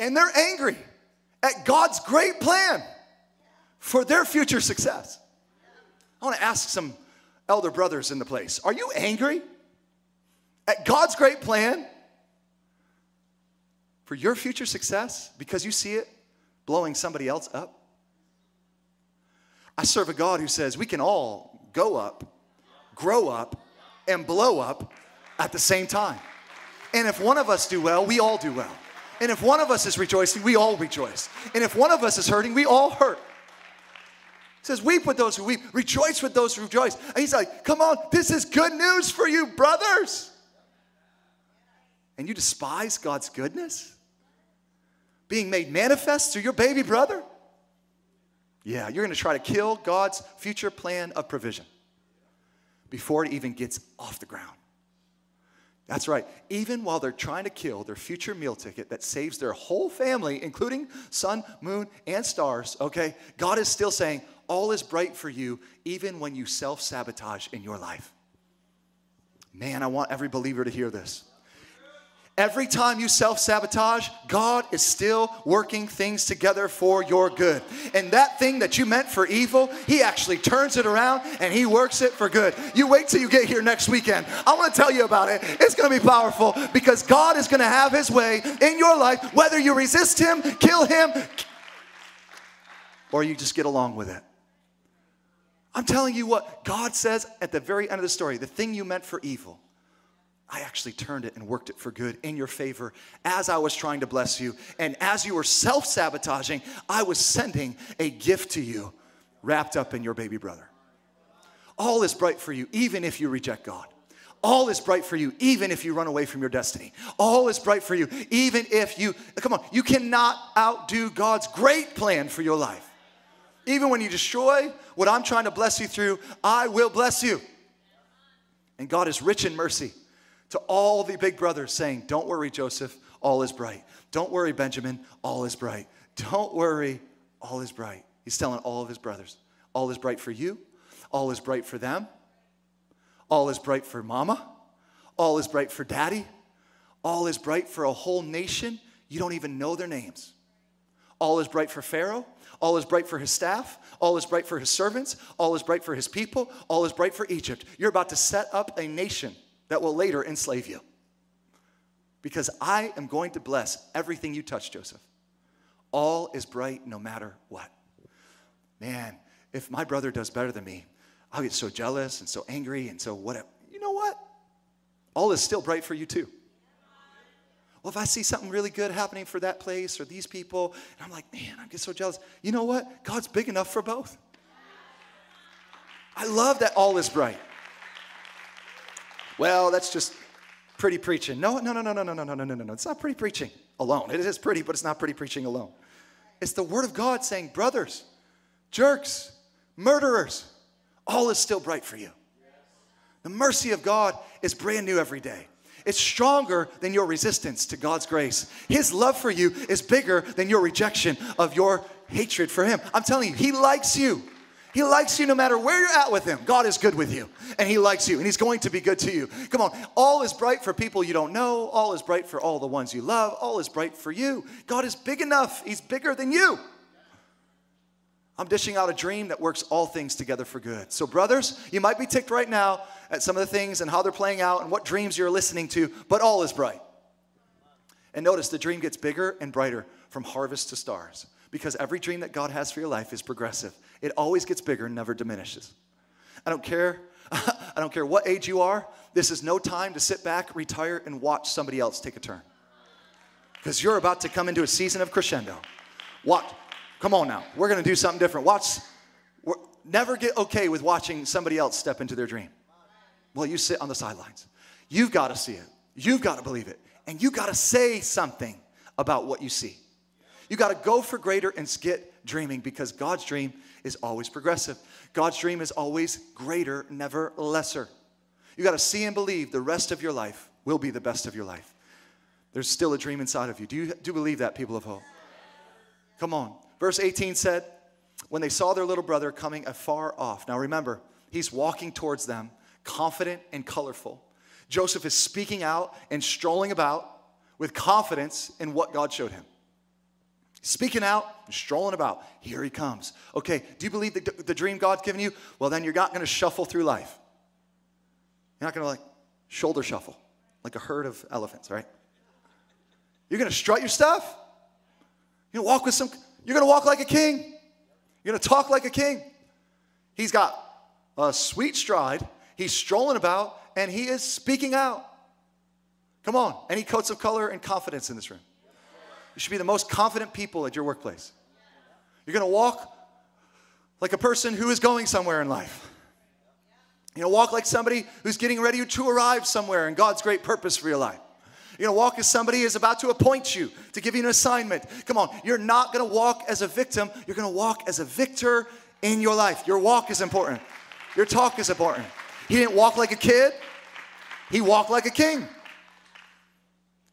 And they're angry at God's great plan for their future success. I want to ask some elder brothers in the place Are you angry at God's great plan for your future success because you see it blowing somebody else up? I serve a God who says we can all go up, grow up, and blow up at the same time. And if one of us do well, we all do well. And if one of us is rejoicing, we all rejoice. And if one of us is hurting, we all hurt. He says, Weep with those who weep, rejoice with those who rejoice. And he's like, Come on, this is good news for you, brothers. And you despise God's goodness? Being made manifest through your baby brother? Yeah, you're gonna try to kill God's future plan of provision before it even gets off the ground. That's right. Even while they're trying to kill their future meal ticket that saves their whole family, including sun, moon, and stars, okay, God is still saying, all is bright for you, even when you self sabotage in your life. Man, I want every believer to hear this. Every time you self sabotage, God is still working things together for your good. And that thing that you meant for evil, He actually turns it around and He works it for good. You wait till you get here next weekend. I want to tell you about it. It's going to be powerful because God is going to have His way in your life, whether you resist Him, kill Him, or you just get along with it. I'm telling you what God says at the very end of the story the thing you meant for evil I actually turned it and worked it for good in your favor as I was trying to bless you. And as you were self sabotaging, I was sending a gift to you wrapped up in your baby brother. All is bright for you, even if you reject God. All is bright for you, even if you run away from your destiny. All is bright for you, even if you, come on, you cannot outdo God's great plan for your life. Even when you destroy what I'm trying to bless you through, I will bless you. And God is rich in mercy to all the big brothers saying, Don't worry, Joseph, all is bright. Don't worry, Benjamin, all is bright. Don't worry, all is bright. He's telling all of his brothers, All is bright for you, all is bright for them, all is bright for mama, all is bright for daddy, all is bright for a whole nation. You don't even know their names. All is bright for Pharaoh. All is bright for his staff. All is bright for his servants. All is bright for his people. All is bright for Egypt. You're about to set up a nation that will later enslave you. Because I am going to bless everything you touch, Joseph. All is bright no matter what. Man, if my brother does better than me, I'll get so jealous and so angry and so whatever. You know what? All is still bright for you too. Well, if I see something really good happening for that place or these people, and I'm like, man, I get so jealous. You know what? God's big enough for both. I love that all is bright. Well, that's just pretty preaching. No, no, no, no, no, no, no, no, no, no, no. It's not pretty preaching alone. It is pretty, but it's not pretty preaching alone. It's the Word of God saying, brothers, jerks, murderers, all is still bright for you. The mercy of God is brand new every day. It's stronger than your resistance to God's grace. His love for you is bigger than your rejection of your hatred for Him. I'm telling you, He likes you. He likes you no matter where you're at with Him. God is good with you, and He likes you, and He's going to be good to you. Come on, all is bright for people you don't know, all is bright for all the ones you love, all is bright for you. God is big enough, He's bigger than you. I'm dishing out a dream that works all things together for good. So, brothers, you might be ticked right now at some of the things and how they're playing out and what dreams you're listening to, but all is bright. And notice the dream gets bigger and brighter from harvest to stars because every dream that God has for your life is progressive. It always gets bigger and never diminishes. I don't care. I don't care what age you are. This is no time to sit back, retire, and watch somebody else take a turn. Because you're about to come into a season of crescendo. What? Come on now. We're going to do something different. Watch. Never get okay with watching somebody else step into their dream. Well, you sit on the sidelines. You've got to see it. You've got to believe it. And you've got to say something about what you see. You got to go for greater and get dreaming because God's dream is always progressive. God's dream is always greater, never lesser. You got to see and believe the rest of your life will be the best of your life. There's still a dream inside of you. Do you, do you believe that, people of hope? Come on. Verse 18 said, When they saw their little brother coming afar off. Now remember, he's walking towards them, confident and colorful. Joseph is speaking out and strolling about with confidence in what God showed him. Speaking out, and strolling about. Here he comes. Okay, do you believe the, the dream God's given you? Well, then you're not going to shuffle through life. You're not going to like shoulder shuffle like a herd of elephants, right? You're going to strut your stuff. Going to walk with some, you're going to walk like a king. You're going to talk like a king. He's got a sweet stride. He's strolling about and he is speaking out. Come on. Any coats of color and confidence in this room? You should be the most confident people at your workplace. You're going to walk like a person who is going somewhere in life. You know, walk like somebody who's getting ready to arrive somewhere in God's great purpose for your life. You're going to walk as somebody is about to appoint you, to give you an assignment. Come on, you're not going to walk as a victim. You're going to walk as a victor in your life. Your walk is important. Your talk is important. He didn't walk like a kid, he walked like a king.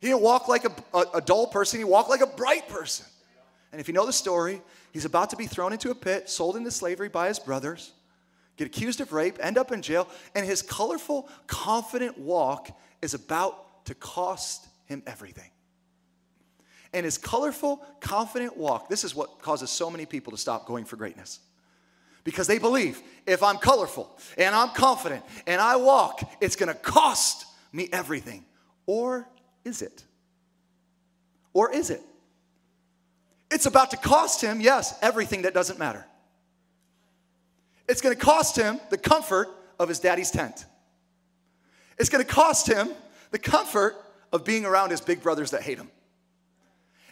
He didn't walk like a, a, a dull person, he walked like a bright person. And if you know the story, he's about to be thrown into a pit, sold into slavery by his brothers, get accused of rape, end up in jail, and his colorful, confident walk is about to cost him everything. And his colorful, confident walk, this is what causes so many people to stop going for greatness. Because they believe if I'm colorful and I'm confident and I walk, it's gonna cost me everything. Or is it? Or is it? It's about to cost him, yes, everything that doesn't matter. It's gonna cost him the comfort of his daddy's tent. It's gonna cost him the comfort of being around his big brothers that hate him.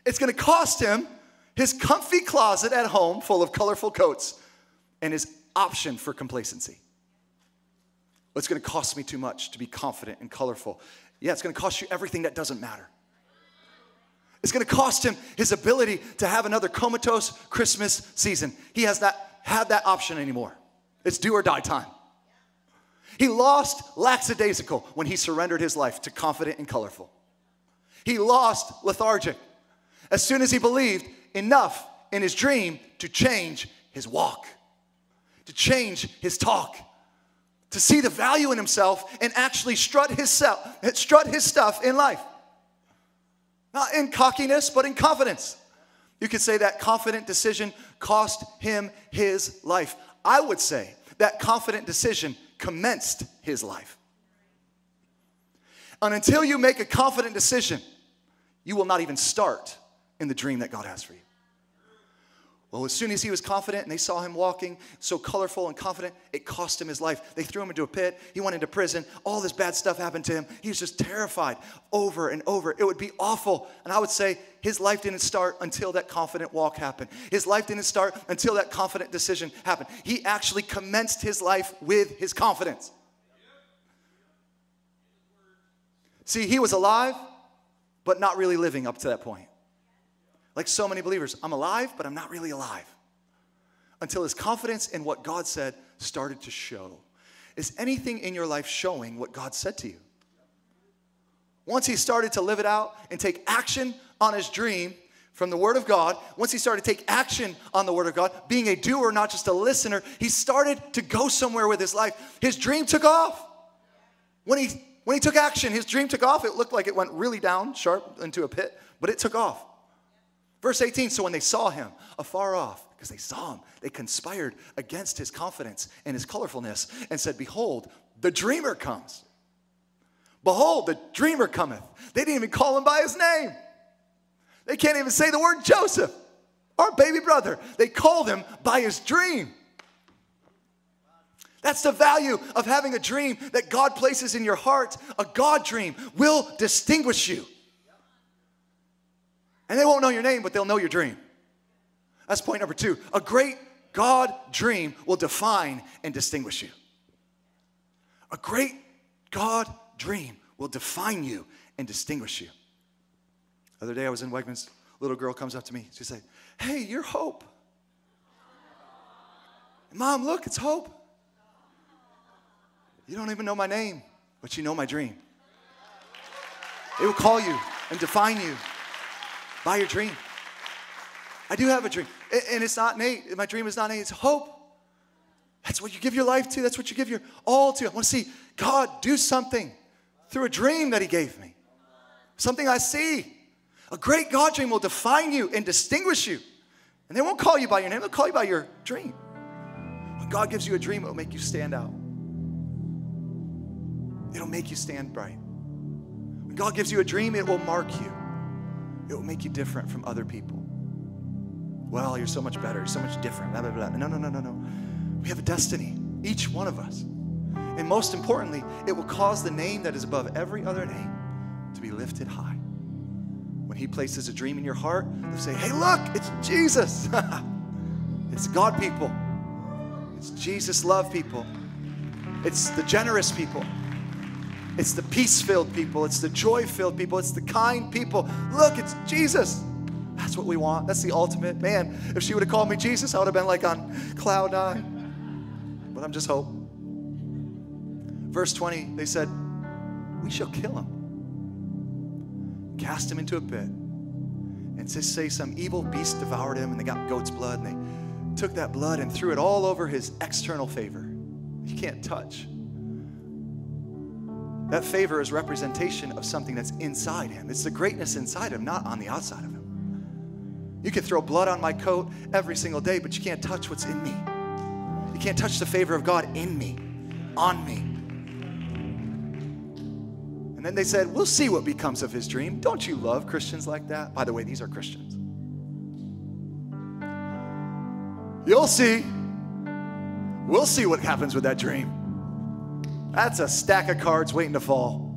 It's gonna cost him his comfy closet at home full of colorful coats and his option for complacency. It's gonna cost me too much to be confident and colorful. Yeah, it's gonna cost you everything that doesn't matter. It's gonna cost him his ability to have another comatose Christmas season. He has not had that option anymore. It's do or die time. He lost lackadaisical when he surrendered his life to confident and colorful. He lost lethargic as soon as he believed enough in his dream to change his walk, to change his talk, to see the value in himself and actually strut his, self, strut his stuff in life. Not in cockiness, but in confidence. You could say that confident decision cost him his life. I would say that confident decision commenced his life. And until you make a confident decision, you will not even start in the dream that God has for you. Well, as soon as he was confident and they saw him walking so colorful and confident, it cost him his life. They threw him into a pit. He went into prison. All this bad stuff happened to him. He was just terrified over and over. It would be awful. And I would say his life didn't start until that confident walk happened. His life didn't start until that confident decision happened. He actually commenced his life with his confidence. See, he was alive, but not really living up to that point. Like so many believers, I'm alive, but I'm not really alive. Until his confidence in what God said started to show. Is anything in your life showing what God said to you? Once he started to live it out and take action on his dream from the Word of God, once he started to take action on the Word of God, being a doer, not just a listener, he started to go somewhere with his life. His dream took off. When he, when he took action, his dream took off. It looked like it went really down, sharp into a pit, but it took off. Verse 18 So when they saw him afar off, because they saw him, they conspired against his confidence and his colorfulness and said, Behold, the dreamer comes. Behold, the dreamer cometh. They didn't even call him by his name. They can't even say the word Joseph, our baby brother. They called him by his dream. That's the value of having a dream that God places in your heart. A God dream will distinguish you. And they won't know your name, but they'll know your dream. That's point number two. A great God dream will define and distinguish you. A great God dream will define you and distinguish you. The other day I was in Wegmans, little girl comes up to me. She said, Hey, you're Hope. Mom, look, it's Hope. You don't even know my name, but you know my dream. It will call you and define you by your dream. I do have a dream. And it's not Nate. My dream is not Nate, it's hope. That's what you give your life to. That's what you give your all to. I want to see God do something through a dream that He gave me. Something I see. A great God dream will define you and distinguish you. And they won't call you by your name, they'll call you by your dream. When God gives you a dream, it'll make you stand out. It'll make you stand bright. When God gives you a dream, it will mark you it will make you different from other people. Well, you're so much better, you're so much different, blah, blah, blah. No, no, no, no, no. We have a destiny, each one of us. And most importantly, it will cause the name that is above every other name to be lifted high. When He places a dream in your heart, they'll say, Hey, look, it's Jesus. it's God people. It's Jesus love people. It's the generous people. It's the peace filled people. It's the joy filled people. It's the kind people. Look, it's Jesus. That's what we want. That's the ultimate. Man, if she would have called me Jesus, I would have been like on cloud nine. But I'm just hope. Verse 20, they said, We shall kill him, cast him into a pit. And to say some evil beast devoured him, and they got goat's blood, and they took that blood and threw it all over his external favor. You can't touch That favor is representation of something that's inside him. It's the greatness inside him, not on the outside of him. You can throw blood on my coat every single day, but you can't touch what's in me. You can't touch the favor of God in me, on me. And then they said, We'll see what becomes of his dream. Don't you love Christians like that? By the way, these are Christians. You'll see. We'll see what happens with that dream. That's a stack of cards waiting to fall.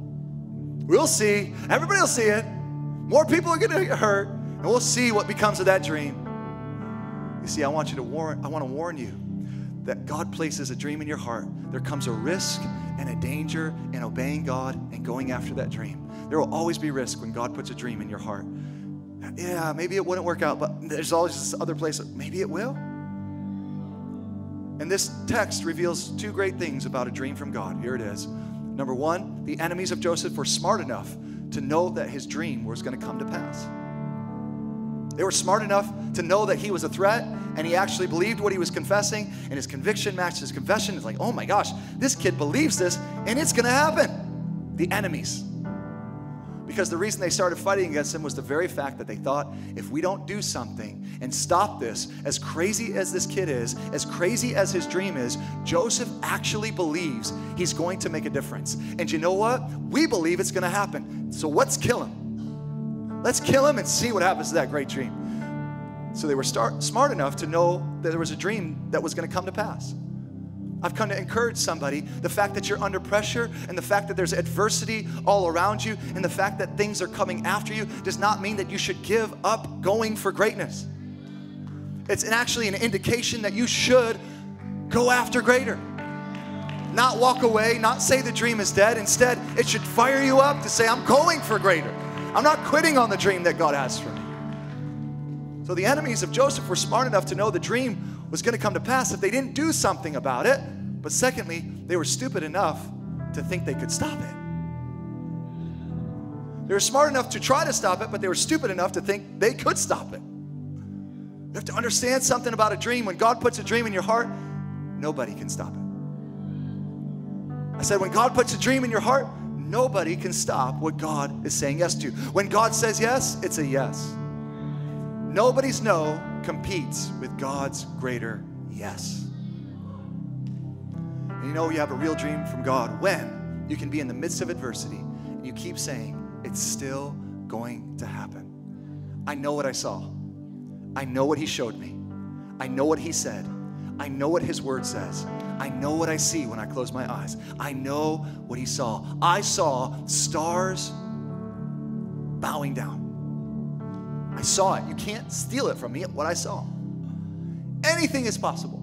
We'll see. Everybody will see it. More people are going to get hurt, and we'll see what becomes of that dream. You see, I want you to warn, I want to warn you that God places a dream in your heart. There comes a risk and a danger in obeying God and going after that dream. There will always be risk when God puts a dream in your heart. Yeah, maybe it wouldn't work out, but there's always this other place. Maybe it will. And this text reveals two great things about a dream from God. Here it is. Number one, the enemies of Joseph were smart enough to know that his dream was going to come to pass. They were smart enough to know that he was a threat and he actually believed what he was confessing, and his conviction matched his confession. It's like, oh my gosh, this kid believes this and it's going to happen. The enemies. Because the reason they started fighting against him was the very fact that they thought if we don't do something and stop this, as crazy as this kid is, as crazy as his dream is, Joseph actually believes he's going to make a difference. And you know what? We believe it's going to happen. So let's kill him. Let's kill him and see what happens to that great dream. So they were start, smart enough to know that there was a dream that was going to come to pass. I've come to encourage somebody. The fact that you're under pressure and the fact that there's adversity all around you and the fact that things are coming after you does not mean that you should give up going for greatness. It's an actually an indication that you should go after greater. Not walk away, not say the dream is dead. Instead, it should fire you up to say, I'm going for greater. I'm not quitting on the dream that God has for me. So the enemies of Joseph were smart enough to know the dream was going to come to pass if they didn't do something about it. But secondly, they were stupid enough to think they could stop it. They were smart enough to try to stop it, but they were stupid enough to think they could stop it. You have to understand something about a dream. When God puts a dream in your heart, nobody can stop it. I said, when God puts a dream in your heart, nobody can stop what God is saying yes to. When God says yes, it's a yes. Nobody's no competes with God's greater yes. And you know you have a real dream from God when you can be in the midst of adversity and you keep saying, It's still going to happen. I know what I saw. I know what He showed me. I know what He said. I know what His Word says. I know what I see when I close my eyes. I know what He saw. I saw stars bowing down. I saw it. You can't steal it from me, what I saw. Anything is possible.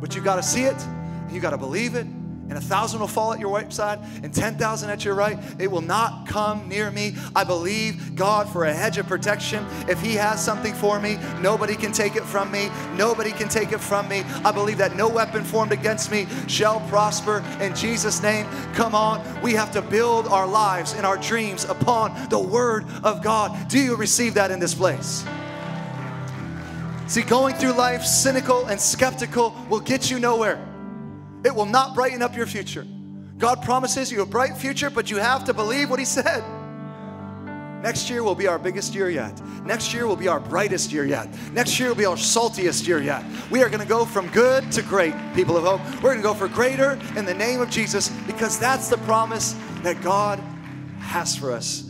But you've got to see it, and you got to believe it, and a thousand will fall at your right side and 10,000 at your right. It will not come near me. I believe God for a hedge of protection. If He has something for me, nobody can take it from me. Nobody can take it from me. I believe that no weapon formed against me shall prosper in Jesus' name. Come on. We have to build our lives and our dreams upon the Word of God. Do you receive that in this place? See, going through life cynical and skeptical will get you nowhere. It will not brighten up your future. God promises you a bright future, but you have to believe what He said. Next year will be our biggest year yet. Next year will be our brightest year yet. Next year will be our saltiest year yet. We are going to go from good to great, people of hope. We're going to go for greater in the name of Jesus because that's the promise that God has for us